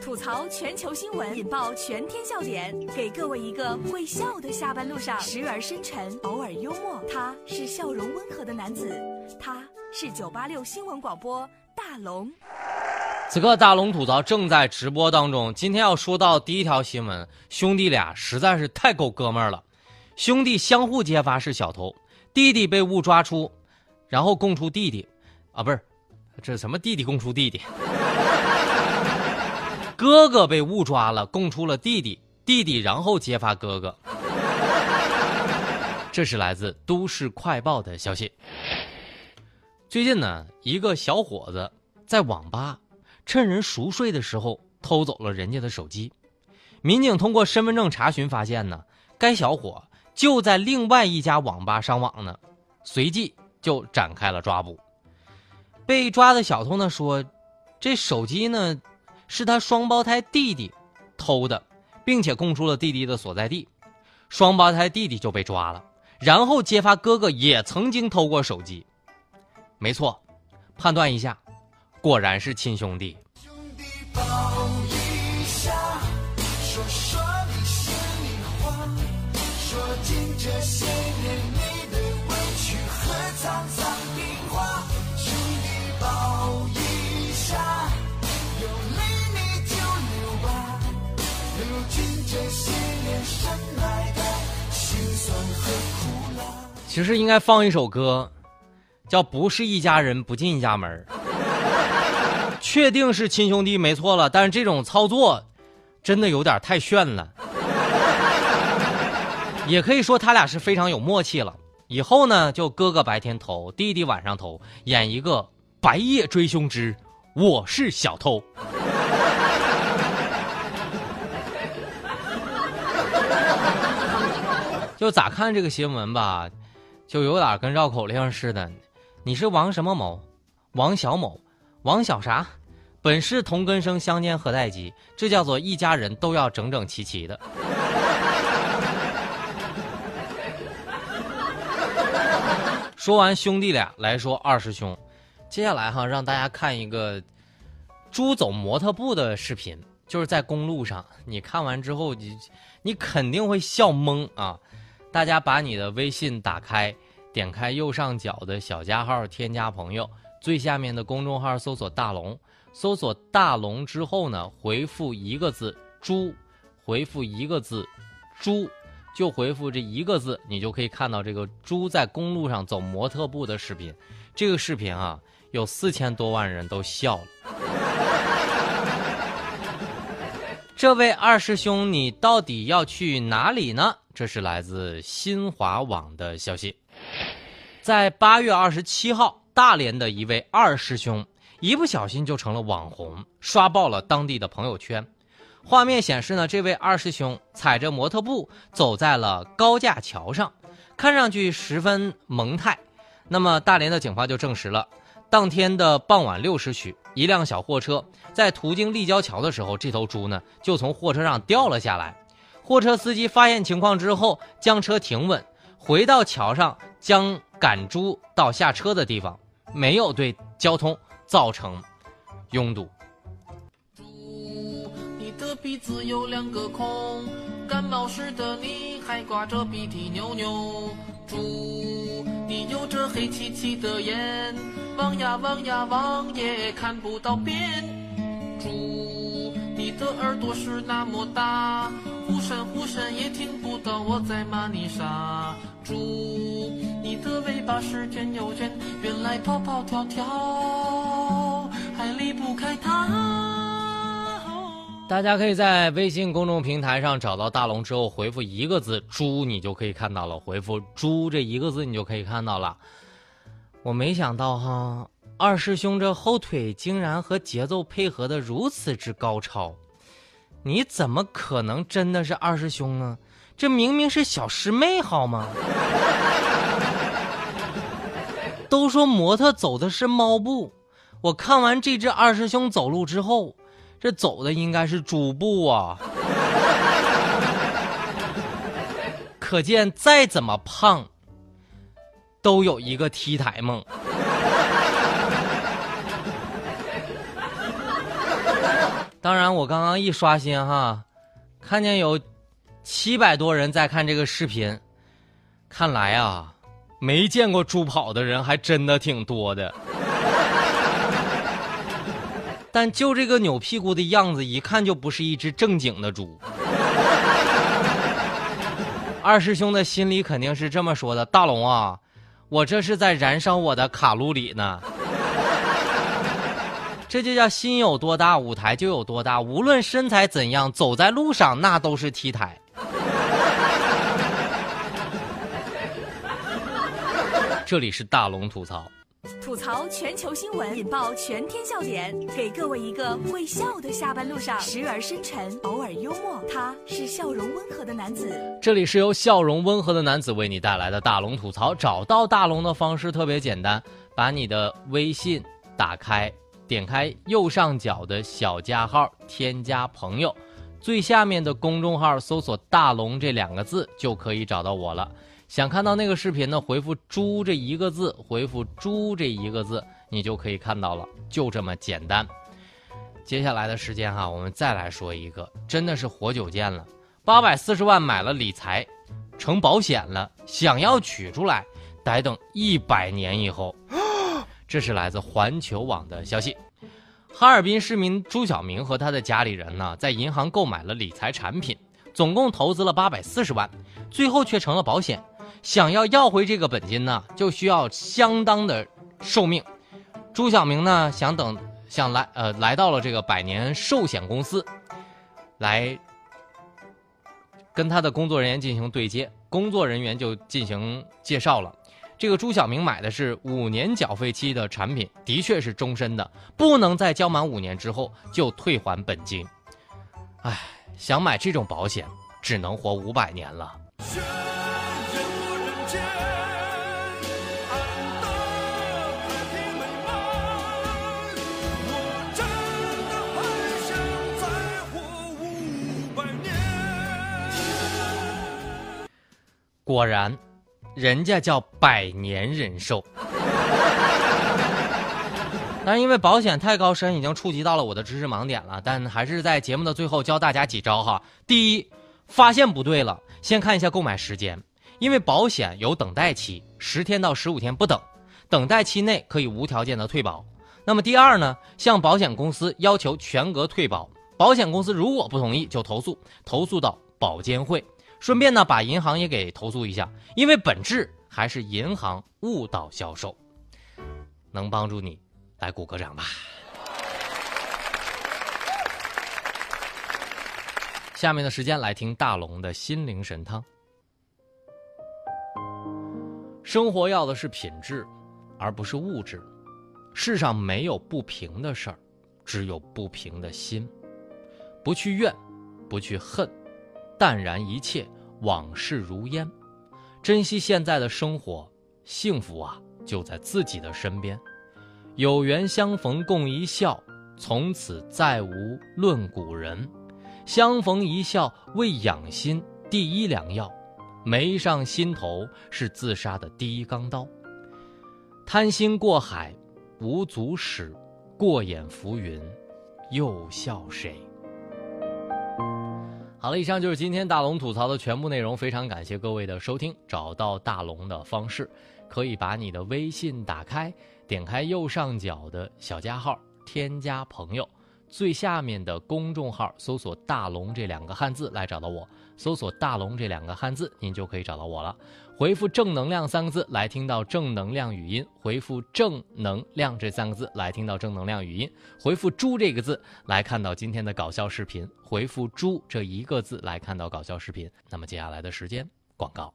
吐槽全球新闻，引爆全天笑点，给各位一个会笑的下班路上，时而深沉，偶尔幽默。他是笑容温和的男子，他是九八六新闻广播大龙。此刻大龙吐槽正在直播当中。今天要说到第一条新闻，兄弟俩实在是太够哥们儿了，兄弟相互揭发是小偷，弟弟被误抓出，然后供出弟弟，啊不是，这什么弟弟供出弟弟。哥哥被误抓了，供出了弟弟，弟弟然后揭发哥哥。这是来自《都市快报》的消息。最近呢，一个小伙子在网吧趁人熟睡的时候偷走了人家的手机。民警通过身份证查询发现呢，该小伙就在另外一家网吧上网呢，随即就展开了抓捕。被抓的小偷呢说，这手机呢。是他双胞胎弟弟偷的，并且供出了弟弟的所在地，双胞胎弟弟就被抓了，然后揭发哥哥也曾经偷过手机。没错，判断一下，果然是亲兄弟。兄弟抱一下，说说心里话，说尽这些其实应该放一首歌，叫《不是一家人不进一家门》。确定是亲兄弟没错了，但是这种操作真的有点太炫了。也可以说他俩是非常有默契了。以后呢，就哥哥白天偷，弟弟晚上偷，演一个白夜追凶之我是小偷。就咋看这个新闻吧，就有点跟绕口令似的。你是王什么某，王小某，王小啥？本是同根生，相煎何太急？这叫做一家人都要整整齐齐的。说完兄弟俩，来说二师兄。接下来哈，让大家看一个猪走模特步的视频，就是在公路上。你看完之后，你你肯定会笑懵啊！大家把你的微信打开，点开右上角的小加号，添加朋友，最下面的公众号搜索“大龙”，搜索“大龙”之后呢，回复一个字“猪”，回复一个字“猪”，就回复这一个字，你就可以看到这个猪在公路上走模特步的视频。这个视频啊，有四千多万人都笑了。这位二师兄，你到底要去哪里呢？这是来自新华网的消息，在八月二十七号，大连的一位二师兄一不小心就成了网红，刷爆了当地的朋友圈。画面显示呢，这位二师兄踩着模特步走在了高架桥上，看上去十分萌态。那么，大连的警方就证实了，当天的傍晚六时许，一辆小货车在途经立交桥的时候，这头猪呢就从货车上掉了下来。货车司机发现情况之后，将车停稳，回到桥上，将赶猪到下车的地方，没有对交通造成拥堵。猪，你的鼻子有两个孔，感冒时的你还挂着鼻涕牛牛。猪，你有着黑漆漆的眼，望呀望呀望也看不到边。猪，你的耳朵是那么大。声呼声也听不到我在骂你傻猪，你的尾巴是卷又卷，原来跑跑跳跳还离不开它。大家可以在微信公众平台上找到大龙之后回复一个字“猪”，你就可以看到了。回复“猪”这一个字，你就可以看到了。我没想到哈，二师兄这后腿竟然和节奏配合的如此之高超。你怎么可能真的是二师兄呢？这明明是小师妹，好吗？都说模特走的是猫步，我看完这只二师兄走路之后，这走的应该是猪步啊！可见再怎么胖，都有一个 T 台梦。当然，我刚刚一刷新哈，看见有七百多人在看这个视频，看来啊，没见过猪跑的人还真的挺多的。但就这个扭屁股的样子，一看就不是一只正经的猪。二师兄的心里肯定是这么说的：“大龙啊，我这是在燃烧我的卡路里呢。”这就叫心有多大，舞台就有多大。无论身材怎样，走在路上那都是 T 台。这里是大龙吐槽。吐槽全球新闻，引爆全天笑点，给各位一个会笑的下班路上，时而深沉，偶尔幽默。他是笑容温和的男子。这里是由笑容温和的男子为你带来的大龙吐槽。找到大龙的方式特别简单，把你的微信打开，点开右上角的小加号，添加朋友，最下面的公众号搜索“大龙”这两个字，就可以找到我了。想看到那个视频呢？回复“猪”这一个字，回复“猪”这一个字，你就可以看到了，就这么简单。接下来的时间哈，我们再来说一个，真的是活久见了，八百四十万买了理财，成保险了，想要取出来，得等一百年以后。这是来自环球网的消息，哈尔滨市民朱小明和他的家里人呢，在银行购买了理财产品，总共投资了八百四十万，最后却成了保险。想要要回这个本金呢，就需要相当的寿命。朱小明呢，想等想来呃来到了这个百年寿险公司，来跟他的工作人员进行对接。工作人员就进行介绍了，这个朱小明买的是五年缴费期的产品，的确是终身的，不能在交满五年之后就退还本金。唉，想买这种保险，只能活五百年了。果然，人家叫百年人寿。但因为保险太高深，已经触及到了我的知识盲点了。但还是在节目的最后教大家几招哈。第一，发现不对了，先看一下购买时间，因为保险有等待期，十天到十五天不等，等待期内可以无条件的退保。那么第二呢，向保险公司要求全额退保，保险公司如果不同意就投诉，投诉到保监会。顺便呢，把银行也给投诉一下，因为本质还是银行误导销售，能帮助你，来鼓个掌吧。下面的时间来听大龙的心灵神汤。生活要的是品质，而不是物质。世上没有不平的事儿，只有不平的心。不去怨，不去恨。淡然一切，往事如烟，珍惜现在的生活，幸福啊就在自己的身边。有缘相逢共一笑，从此再无论古人。相逢一笑为养心第一良药，没上心头是自杀的第一钢刀。贪心过海无足使，过眼浮云又笑谁？好了，以上就是今天大龙吐槽的全部内容。非常感谢各位的收听。找到大龙的方式，可以把你的微信打开，点开右上角的小加号，添加朋友，最下面的公众号搜索“大龙”这两个汉字来找到我。搜索“大龙”这两个汉字，您就可以找到我了。回复“正能量”三个字来听到正能量语音。回复“正能量”这三个字来听到正能量语音。回复“猪”这个字来看到今天的搞笑视频。回复“猪”这一个字来看到搞笑视频。那么接下来的时间，广告。